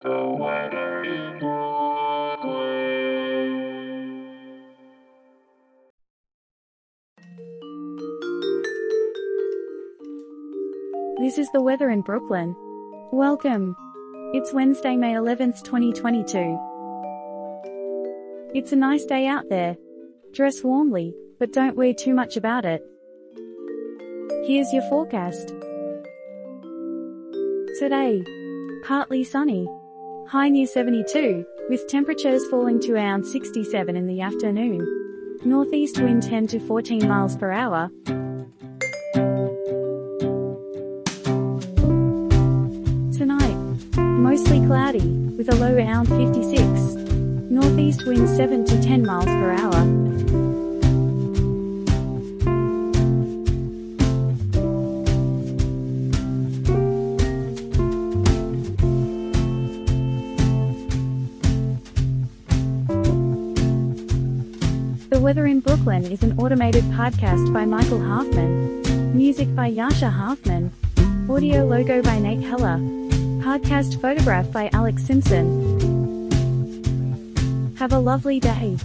This is the weather in Brooklyn. Welcome. It's Wednesday, May 11th, 2022. It's a nice day out there. Dress warmly, but don't worry too much about it. Here's your forecast. Today, partly sunny. High near 72, with temperatures falling to around 67 in the afternoon. Northeast wind 10 to 14 miles per hour. Tonight, mostly cloudy, with a low around 56. Northeast wind 7 to 10 miles per hour. The Weather in Brooklyn is an automated podcast by Michael Hoffman. Music by Jascha Hoffman. Audio logo by Nate Heller. Podcast photograph by Alex Simpson. Have a lovely day.